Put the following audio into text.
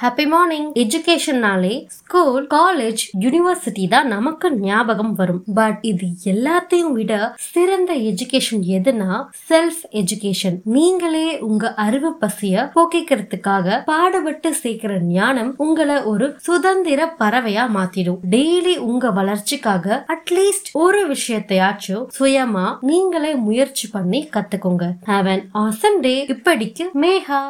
Happy morning எஜுகேஷன்னாலே school college university தான் நமக்கு ஞாபகம் வரும். பட் இது எல்லாத்தையும் விட சிறந்த எஜுகேஷன் எதுனா செல்ஃப் எஜுகேஷன் நீங்களே உங்க அறிவு பசிய போக்கிக்கிறதுக்காக பாடுபட்டு சேர்க்கிற ஞானம் உங்களை ஒரு சுதந்திர பறவையா மாத்திடும். டெய்லி உங்க வளர்ச்சிக்காக அட்லீஸ்ட் ஒரு விஷயத்தையாச்சும் சுயமா நீங்களே முயற்சி பண்ணி கத்துக்கோங்க. ஹாவ் அன் ஆசம் டே இப்படிக்கு மேஹா